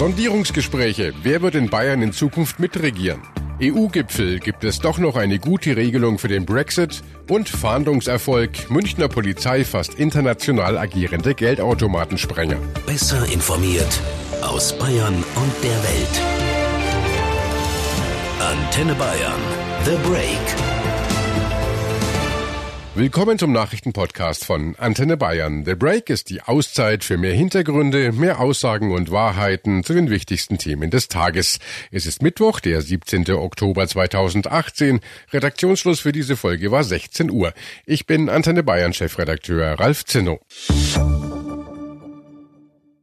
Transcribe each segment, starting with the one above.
Sondierungsgespräche. Wer wird in Bayern in Zukunft mitregieren? EU-Gipfel gibt es doch noch eine gute Regelung für den Brexit und Fahndungserfolg. Münchner Polizei fasst international agierende Geldautomatensprenger. Besser informiert aus Bayern und der Welt. Antenne Bayern. The Break. Willkommen zum Nachrichtenpodcast von Antenne Bayern. The Break ist die Auszeit für mehr Hintergründe, mehr Aussagen und Wahrheiten zu den wichtigsten Themen des Tages. Es ist Mittwoch, der 17. Oktober 2018. Redaktionsschluss für diese Folge war 16 Uhr. Ich bin Antenne Bayern Chefredakteur Ralf Zinno.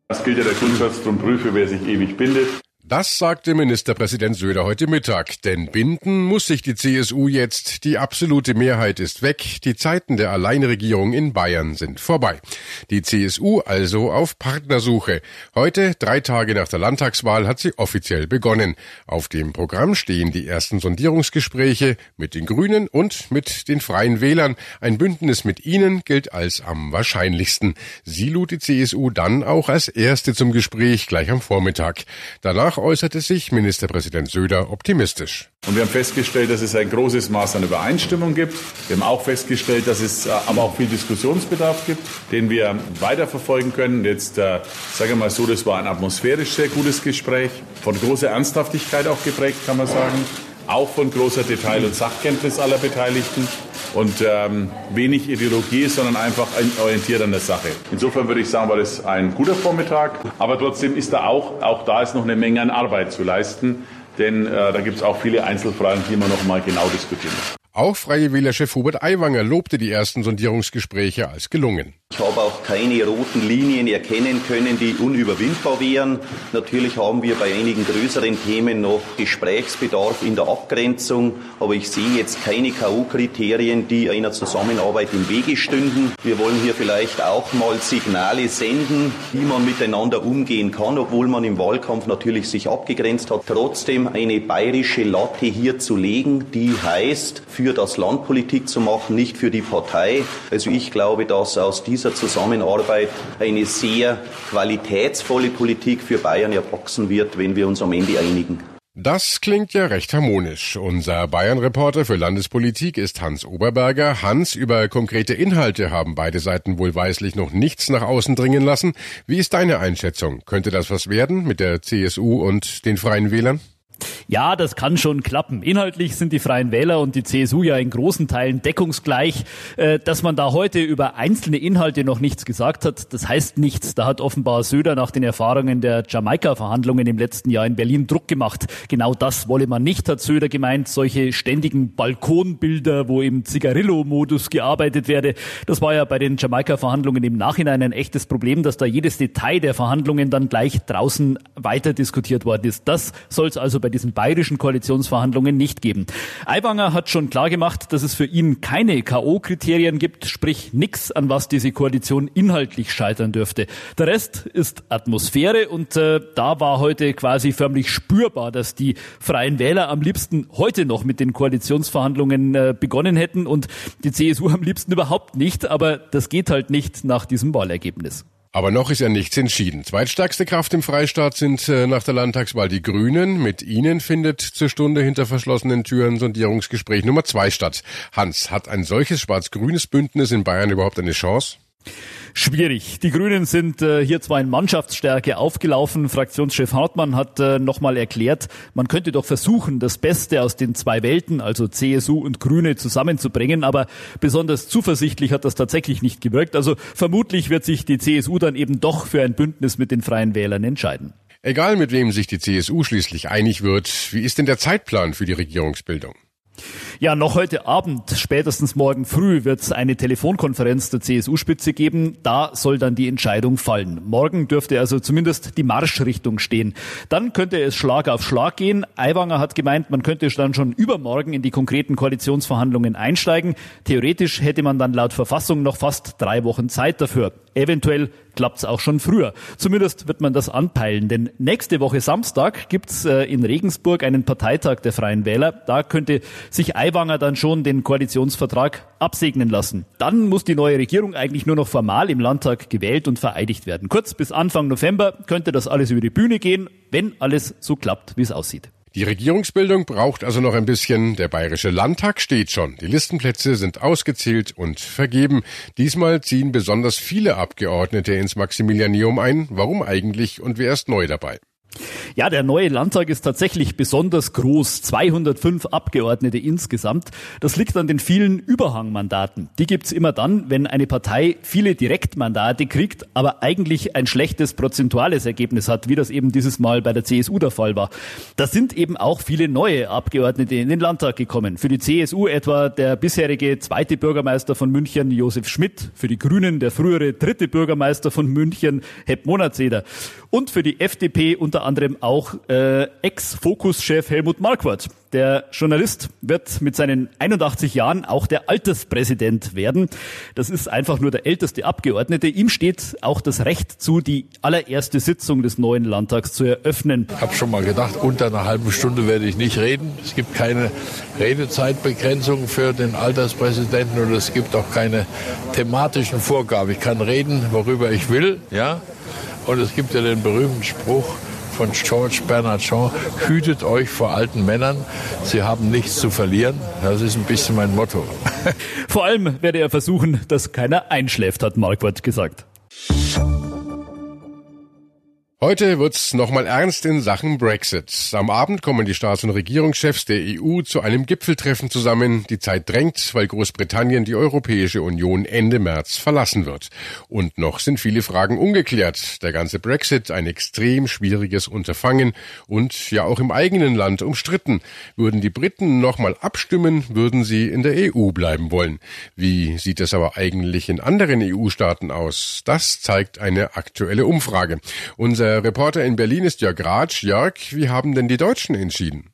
Das gilt ja der Grundsatz, drum prüfe, wer sich ewig bindet. Das sagte Ministerpräsident Söder heute Mittag. Denn binden muss sich die CSU jetzt. Die absolute Mehrheit ist weg. Die Zeiten der Alleinregierung in Bayern sind vorbei. Die CSU also auf Partnersuche. Heute, drei Tage nach der Landtagswahl, hat sie offiziell begonnen. Auf dem Programm stehen die ersten Sondierungsgespräche mit den Grünen und mit den Freien Wählern. Ein Bündnis mit ihnen gilt als am wahrscheinlichsten. Sie lud die CSU dann auch als erste zum Gespräch gleich am Vormittag. Danach äußerte sich Ministerpräsident Söder optimistisch. Und wir haben festgestellt, dass es ein großes Maß an Übereinstimmung gibt. Wir haben auch festgestellt, dass es äh, aber auch viel Diskussionsbedarf gibt, den wir weiterverfolgen können. Jetzt äh, sage ich mal so, das war ein atmosphärisch sehr gutes Gespräch, von großer Ernsthaftigkeit auch geprägt, kann man sagen auch von großer Detail- und Sachkenntnis aller Beteiligten und ähm, wenig Ideologie, sondern einfach orientiert an der Sache. Insofern würde ich sagen, war das ein guter Vormittag, aber trotzdem ist da auch, auch da ist noch eine Menge an Arbeit zu leisten, denn äh, da gibt es auch viele Einzelfragen, die man noch mal genau diskutieren muss. Auch Freie Wählerchef Hubert Aiwanger lobte die ersten Sondierungsgespräche als gelungen. Ich habe auch keine roten Linien erkennen können, die unüberwindbar wären. Natürlich haben wir bei einigen größeren Themen noch Gesprächsbedarf in der Abgrenzung, aber ich sehe jetzt keine K.O.-Kriterien, die einer Zusammenarbeit im Wege stünden. Wir wollen hier vielleicht auch mal Signale senden, wie man miteinander umgehen kann, obwohl man im Wahlkampf natürlich sich abgegrenzt hat. Trotzdem eine bayerische Latte hier zu legen, die heißt, für das Land Politik zu machen, nicht für die Partei. Also ich glaube, dass aus diesem dieser Zusammenarbeit eine sehr qualitätsvolle Politik für Bayern erwachsen wird, wenn wir uns am Ende einigen. Das klingt ja recht harmonisch. Unser Bayern-Reporter für Landespolitik ist Hans Oberberger. Hans, über konkrete Inhalte haben beide Seiten wohlweislich noch nichts nach außen dringen lassen. Wie ist deine Einschätzung? Könnte das was werden mit der CSU und den Freien Wählern? Ja, das kann schon klappen. Inhaltlich sind die Freien Wähler und die CSU ja in großen Teilen deckungsgleich. Äh, dass man da heute über einzelne Inhalte noch nichts gesagt hat, das heißt nichts. Da hat offenbar Söder nach den Erfahrungen der Jamaika-Verhandlungen im letzten Jahr in Berlin Druck gemacht. Genau das wolle man nicht, hat Söder gemeint. Solche ständigen Balkonbilder, wo im Zigarillo-Modus gearbeitet werde. Das war ja bei den Jamaika-Verhandlungen im Nachhinein ein echtes Problem, dass da jedes Detail der Verhandlungen dann gleich draußen weiter diskutiert worden ist. Das soll es also bei bei diesen bayerischen Koalitionsverhandlungen nicht geben. Aiwanger hat schon klar dass es für ihn keine K.O.-Kriterien gibt, sprich nichts, an was diese Koalition inhaltlich scheitern dürfte. Der Rest ist Atmosphäre und äh, da war heute quasi förmlich spürbar, dass die Freien Wähler am liebsten heute noch mit den Koalitionsverhandlungen äh, begonnen hätten und die CSU am liebsten überhaupt nicht, aber das geht halt nicht nach diesem Wahlergebnis. Aber noch ist ja nichts entschieden. Zweitstärkste Kraft im Freistaat sind äh, nach der Landtagswahl die Grünen. Mit ihnen findet zur Stunde hinter verschlossenen Türen Sondierungsgespräch Nummer zwei statt. Hans, hat ein solches schwarz-grünes Bündnis in Bayern überhaupt eine Chance? Schwierig. Die Grünen sind äh, hier zwar in Mannschaftsstärke aufgelaufen. Fraktionschef Hartmann hat äh, nochmal erklärt, man könnte doch versuchen, das Beste aus den zwei Welten, also CSU und Grüne, zusammenzubringen. Aber besonders zuversichtlich hat das tatsächlich nicht gewirkt. Also vermutlich wird sich die CSU dann eben doch für ein Bündnis mit den Freien Wählern entscheiden. Egal mit wem sich die CSU schließlich einig wird, wie ist denn der Zeitplan für die Regierungsbildung? Ja, noch heute Abend, spätestens morgen früh, wird es eine Telefonkonferenz der CSU-Spitze geben. Da soll dann die Entscheidung fallen. Morgen dürfte also zumindest die Marschrichtung stehen. Dann könnte es Schlag auf Schlag gehen. Aiwanger hat gemeint, man könnte dann schon übermorgen in die konkreten Koalitionsverhandlungen einsteigen. Theoretisch hätte man dann laut Verfassung noch fast drei Wochen Zeit dafür. Eventuell klappt es auch schon früher. Zumindest wird man das anpeilen, denn nächste Woche Samstag gibt's äh, in Regensburg einen Parteitag der Freien Wähler. Da könnte sich Aiwanger dann schon den Koalitionsvertrag absegnen lassen. Dann muss die neue Regierung eigentlich nur noch formal im Landtag gewählt und vereidigt werden. Kurz bis Anfang November könnte das alles über die Bühne gehen, wenn alles so klappt, wie es aussieht. Die Regierungsbildung braucht also noch ein bisschen. Der Bayerische Landtag steht schon. Die Listenplätze sind ausgezählt und vergeben. Diesmal ziehen besonders viele Abgeordnete ins Maximilianeum ein. Warum eigentlich und wer ist neu dabei? Ja, der neue Landtag ist tatsächlich besonders groß. 205 Abgeordnete insgesamt. Das liegt an den vielen Überhangmandaten. Die gibt's immer dann, wenn eine Partei viele Direktmandate kriegt, aber eigentlich ein schlechtes prozentuales Ergebnis hat, wie das eben dieses Mal bei der CSU der Fall war. Da sind eben auch viele neue Abgeordnete in den Landtag gekommen. Für die CSU etwa der bisherige zweite Bürgermeister von München, Josef Schmidt. Für die Grünen der frühere dritte Bürgermeister von München, Hepp Monatseder. Und für die FDP unter anderem auch äh, Ex-Fokus-Chef Helmut Marquardt. Der Journalist wird mit seinen 81 Jahren auch der Alterspräsident werden. Das ist einfach nur der älteste Abgeordnete. Ihm steht auch das Recht zu, die allererste Sitzung des neuen Landtags zu eröffnen. Ich habe schon mal gedacht, unter einer halben Stunde werde ich nicht reden. Es gibt keine Redezeitbegrenzung für den Alterspräsidenten und es gibt auch keine thematischen Vorgaben. Ich kann reden, worüber ich will, ja. Und es gibt ja den berühmten Spruch, von George Bernard Shaw, hütet euch vor alten Männern, sie haben nichts zu verlieren. Das ist ein bisschen mein Motto. Vor allem werde er versuchen, dass keiner einschläft, hat Marquardt gesagt. Heute wird's nochmal ernst in Sachen Brexit. Am Abend kommen die Staats- und Regierungschefs der EU zu einem Gipfeltreffen zusammen. Die Zeit drängt, weil Großbritannien die Europäische Union Ende März verlassen wird. Und noch sind viele Fragen ungeklärt. Der ganze Brexit ein extrem schwieriges Unterfangen und ja auch im eigenen Land umstritten. Würden die Briten nochmal abstimmen, würden sie in der EU bleiben wollen. Wie sieht es aber eigentlich in anderen EU-Staaten aus? Das zeigt eine aktuelle Umfrage. Unser der Reporter in Berlin ist Jörg Ratsch. Jörg, wie haben denn die Deutschen entschieden?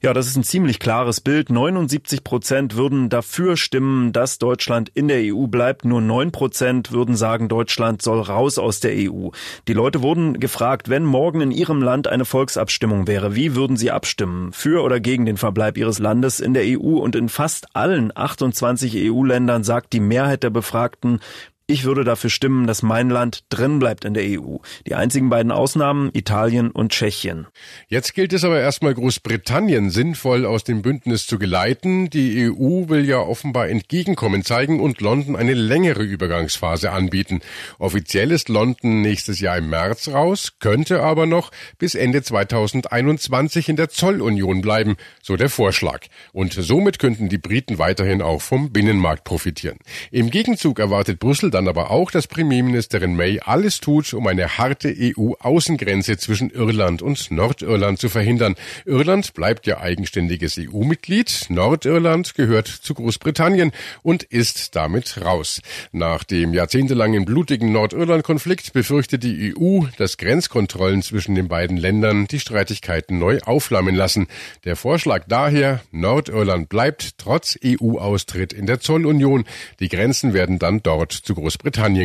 Ja, das ist ein ziemlich klares Bild. 79 Prozent würden dafür stimmen, dass Deutschland in der EU bleibt. Nur 9 Prozent würden sagen, Deutschland soll raus aus der EU. Die Leute wurden gefragt, wenn morgen in ihrem Land eine Volksabstimmung wäre, wie würden sie abstimmen? Für oder gegen den Verbleib ihres Landes in der EU? Und in fast allen 28 EU-Ländern sagt die Mehrheit der Befragten, ich würde dafür stimmen, dass mein Land drin bleibt in der EU. Die einzigen beiden Ausnahmen Italien und Tschechien. Jetzt gilt es aber erstmal Großbritannien sinnvoll aus dem Bündnis zu geleiten. Die EU will ja offenbar Entgegenkommen zeigen und London eine längere Übergangsphase anbieten. Offiziell ist London nächstes Jahr im März raus, könnte aber noch bis Ende 2021 in der Zollunion bleiben, so der Vorschlag. Und somit könnten die Briten weiterhin auch vom Binnenmarkt profitieren. Im Gegenzug erwartet Brüssel dann aber auch, dass Premierministerin May alles tut, um eine harte EU-Außengrenze zwischen Irland und Nordirland zu verhindern. Irland bleibt ja eigenständiges EU-Mitglied, Nordirland gehört zu Großbritannien und ist damit raus. Nach dem jahrzehntelangen blutigen Nordirland-Konflikt befürchtet die EU, dass Grenzkontrollen zwischen den beiden Ländern die Streitigkeiten neu aufflammen lassen. Der Vorschlag daher, Nordirland bleibt trotz EU-Austritt in der Zollunion. Die Grenzen werden dann dort zu Großbritannien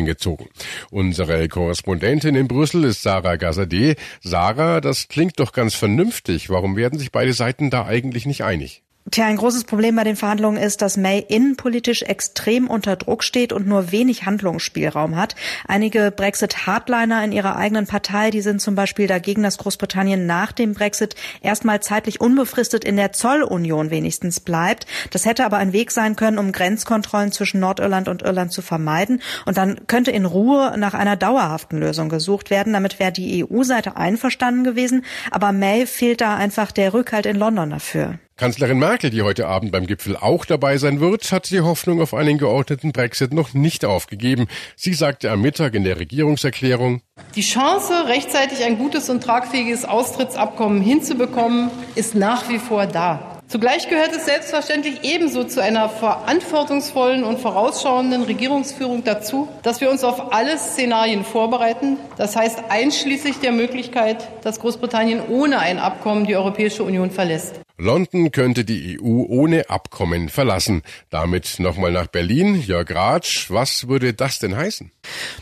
gezogen. Unsere Korrespondentin in Brüssel ist Sarah Gazadeh. Sarah, das klingt doch ganz vernünftig. Warum werden sich beide Seiten da eigentlich nicht einig? Tja, ein großes Problem bei den Verhandlungen ist, dass May innenpolitisch extrem unter Druck steht und nur wenig Handlungsspielraum hat. Einige Brexit-Hardliner in ihrer eigenen Partei, die sind zum Beispiel dagegen, dass Großbritannien nach dem Brexit erstmal zeitlich unbefristet in der Zollunion wenigstens bleibt. Das hätte aber ein Weg sein können, um Grenzkontrollen zwischen Nordirland und Irland zu vermeiden. Und dann könnte in Ruhe nach einer dauerhaften Lösung gesucht werden. Damit wäre die EU-Seite einverstanden gewesen. Aber May fehlt da einfach der Rückhalt in London dafür. Kanzlerin Merkel, die heute Abend beim Gipfel auch dabei sein wird, hat die Hoffnung auf einen geordneten Brexit noch nicht aufgegeben. Sie sagte am Mittag in der Regierungserklärung, die Chance, rechtzeitig ein gutes und tragfähiges Austrittsabkommen hinzubekommen, ist nach wie vor da. Zugleich gehört es selbstverständlich ebenso zu einer verantwortungsvollen und vorausschauenden Regierungsführung dazu, dass wir uns auf alle Szenarien vorbereiten. Das heißt einschließlich der Möglichkeit, dass Großbritannien ohne ein Abkommen die Europäische Union verlässt. London könnte die EU ohne Abkommen verlassen. Damit nochmal nach Berlin. Jörg Ratsch, was würde das denn heißen?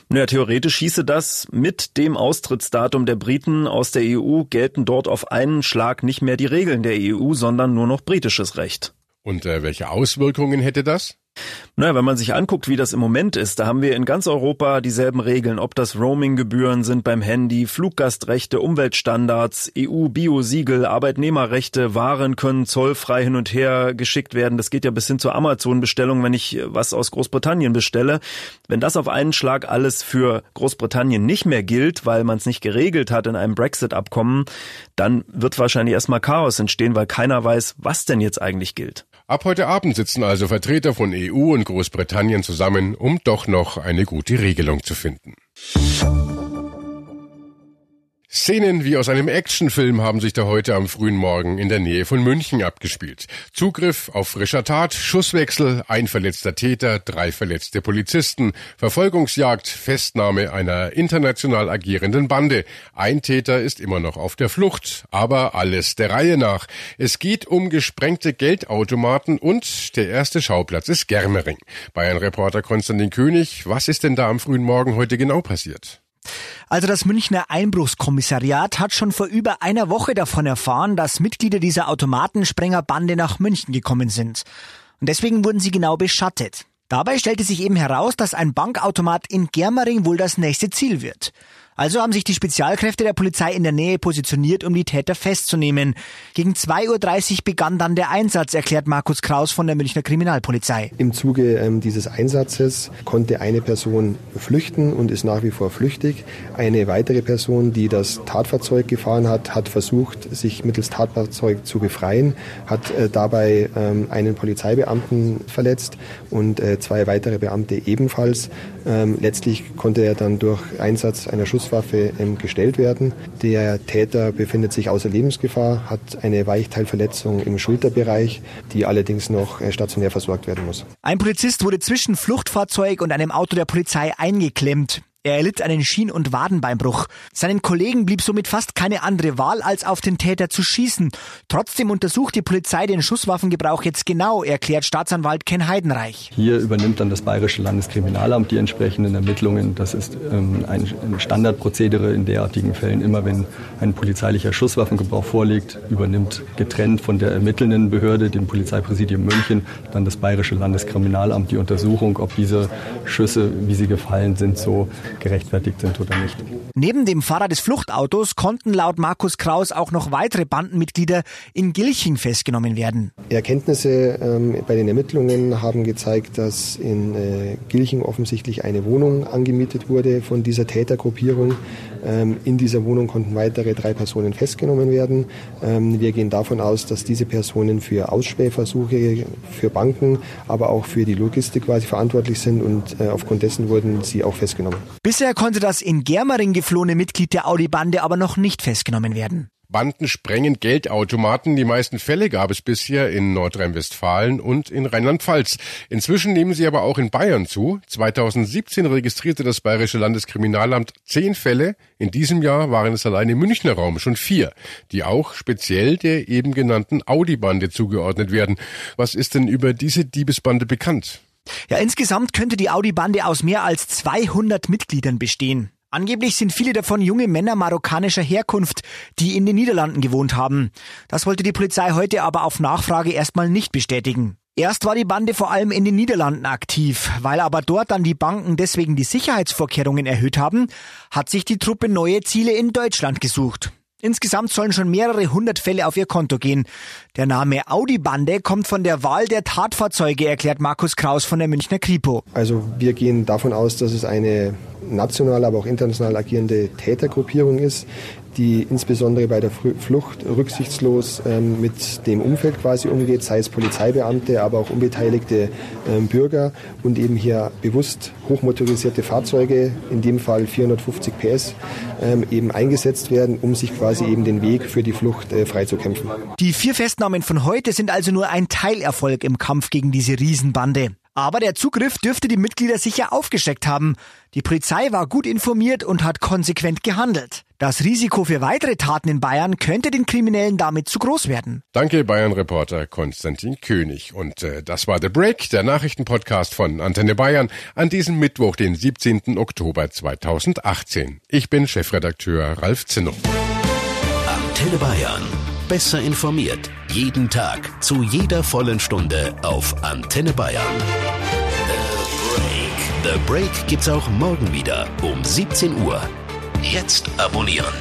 Naja, theoretisch hieße das, mit dem Austrittsdatum der Briten aus der EU gelten dort auf einen Schlag nicht mehr die Regeln der EU, sondern nur noch britisches Recht. Und äh, welche Auswirkungen hätte das? Naja, wenn man sich anguckt, wie das im Moment ist, da haben wir in ganz Europa dieselben Regeln, ob das Roaminggebühren sind beim Handy, Fluggastrechte, Umweltstandards, EU-Biosiegel, Arbeitnehmerrechte, Waren können zollfrei hin und her geschickt werden. Das geht ja bis hin zur Amazon-Bestellung, wenn ich was aus Großbritannien bestelle. Wenn das auf einen Schlag alles für Großbritannien nicht mehr gilt, weil man es nicht geregelt hat in einem Brexit-Abkommen, dann wird wahrscheinlich erstmal Chaos entstehen, weil keiner weiß, was denn jetzt eigentlich gilt. Ab heute Abend sitzen also Vertreter von EU und Großbritannien zusammen, um doch noch eine gute Regelung zu finden. Szenen wie aus einem Actionfilm haben sich da heute am frühen Morgen in der Nähe von München abgespielt. Zugriff auf frischer Tat, Schusswechsel, ein verletzter Täter, drei verletzte Polizisten, Verfolgungsjagd, Festnahme einer international agierenden Bande. Ein Täter ist immer noch auf der Flucht, aber alles der Reihe nach. Es geht um gesprengte Geldautomaten und der erste Schauplatz ist Germering. Bayern-Reporter Konstantin König, was ist denn da am frühen Morgen heute genau passiert? Also das Münchner Einbruchskommissariat hat schon vor über einer Woche davon erfahren, dass Mitglieder dieser Automatensprengerbande nach München gekommen sind. Und deswegen wurden sie genau beschattet. Dabei stellte sich eben heraus, dass ein Bankautomat in Germering wohl das nächste Ziel wird. Also haben sich die Spezialkräfte der Polizei in der Nähe positioniert, um die Täter festzunehmen. Gegen 2.30 Uhr begann dann der Einsatz, erklärt Markus Kraus von der Münchner Kriminalpolizei. Im Zuge ähm, dieses Einsatzes konnte eine Person flüchten und ist nach wie vor flüchtig. Eine weitere Person, die das Tatfahrzeug gefahren hat, hat versucht, sich mittels Tatfahrzeug zu befreien, hat äh, dabei ähm, einen Polizeibeamten verletzt und äh, zwei weitere Beamte ebenfalls. Ähm, letztlich konnte er dann durch Einsatz einer Schusswaffe ähm, gestellt werden. Der Täter befindet sich außer Lebensgefahr, hat eine Weichteilverletzung im Schulterbereich, die allerdings noch äh, stationär versorgt werden muss. Ein Polizist wurde zwischen Fluchtfahrzeug und einem Auto der Polizei eingeklemmt. Er erlitt einen Schien- und Wadenbeinbruch. Seinen Kollegen blieb somit fast keine andere Wahl, als auf den Täter zu schießen. Trotzdem untersucht die Polizei den Schusswaffengebrauch jetzt genau, erklärt Staatsanwalt Ken Heidenreich. Hier übernimmt dann das Bayerische Landeskriminalamt die entsprechenden Ermittlungen. Das ist ähm, ein Standardprozedere in derartigen Fällen. Immer wenn ein polizeilicher Schusswaffengebrauch vorliegt, übernimmt getrennt von der ermittelnden Behörde, dem Polizeipräsidium München, dann das Bayerische Landeskriminalamt die Untersuchung, ob diese Schüsse, wie sie gefallen sind, so gerechtfertigt sind oder nicht. Neben dem Fahrer des Fluchtautos konnten laut Markus Kraus auch noch weitere Bandenmitglieder in Gilching festgenommen werden. Erkenntnisse ähm, bei den Ermittlungen haben gezeigt, dass in äh, Gilching offensichtlich eine Wohnung angemietet wurde von dieser Tätergruppierung. Ähm, in dieser Wohnung konnten weitere drei Personen festgenommen werden. Ähm, wir gehen davon aus, dass diese Personen für Ausspähversuche für Banken, aber auch für die Logistik quasi verantwortlich sind und äh, aufgrund dessen wurden sie auch festgenommen. Bisher konnte das in Germering geflohene Mitglied der Audi-Bande aber noch nicht festgenommen werden. Banden sprengen Geldautomaten. Die meisten Fälle gab es bisher in Nordrhein-Westfalen und in Rheinland-Pfalz. Inzwischen nehmen sie aber auch in Bayern zu. 2017 registrierte das Bayerische Landeskriminalamt zehn Fälle. In diesem Jahr waren es allein im Münchner Raum schon vier, die auch speziell der eben genannten Audi-Bande zugeordnet werden. Was ist denn über diese Diebesbande bekannt? Ja, insgesamt könnte die Audi-Bande aus mehr als 200 Mitgliedern bestehen. Angeblich sind viele davon junge Männer marokkanischer Herkunft, die in den Niederlanden gewohnt haben. Das wollte die Polizei heute aber auf Nachfrage erstmal nicht bestätigen. Erst war die Bande vor allem in den Niederlanden aktiv, weil aber dort dann die Banken deswegen die Sicherheitsvorkehrungen erhöht haben, hat sich die Truppe neue Ziele in Deutschland gesucht. Insgesamt sollen schon mehrere hundert Fälle auf ihr Konto gehen. Der Name Audi-Bande kommt von der Wahl der Tatfahrzeuge, erklärt Markus Kraus von der Münchner Kripo. Also wir gehen davon aus, dass es eine national, aber auch international agierende Tätergruppierung ist, die insbesondere bei der Flucht rücksichtslos ähm, mit dem Umfeld quasi umgeht, sei es Polizeibeamte, aber auch unbeteiligte ähm, Bürger und eben hier bewusst hochmotorisierte Fahrzeuge, in dem Fall 450 PS, ähm, eben eingesetzt werden, um sich quasi eben den Weg für die Flucht äh, freizukämpfen. Die vier Festnahmen von heute sind also nur ein Teilerfolg im Kampf gegen diese Riesenbande. Aber der Zugriff dürfte die Mitglieder sicher aufgeschreckt haben. Die Polizei war gut informiert und hat konsequent gehandelt. Das Risiko für weitere Taten in Bayern könnte den Kriminellen damit zu groß werden. Danke, Bayern-Reporter Konstantin König. Und äh, das war The Break, der Nachrichtenpodcast von Antenne Bayern an diesem Mittwoch, den 17. Oktober 2018. Ich bin Chefredakteur Ralf Zinno. Antenne Bayern. Besser informiert. Jeden Tag zu jeder vollen Stunde auf Antenne Bayern. The Break. The Break gibt's auch morgen wieder um 17 Uhr. Jetzt abonnieren.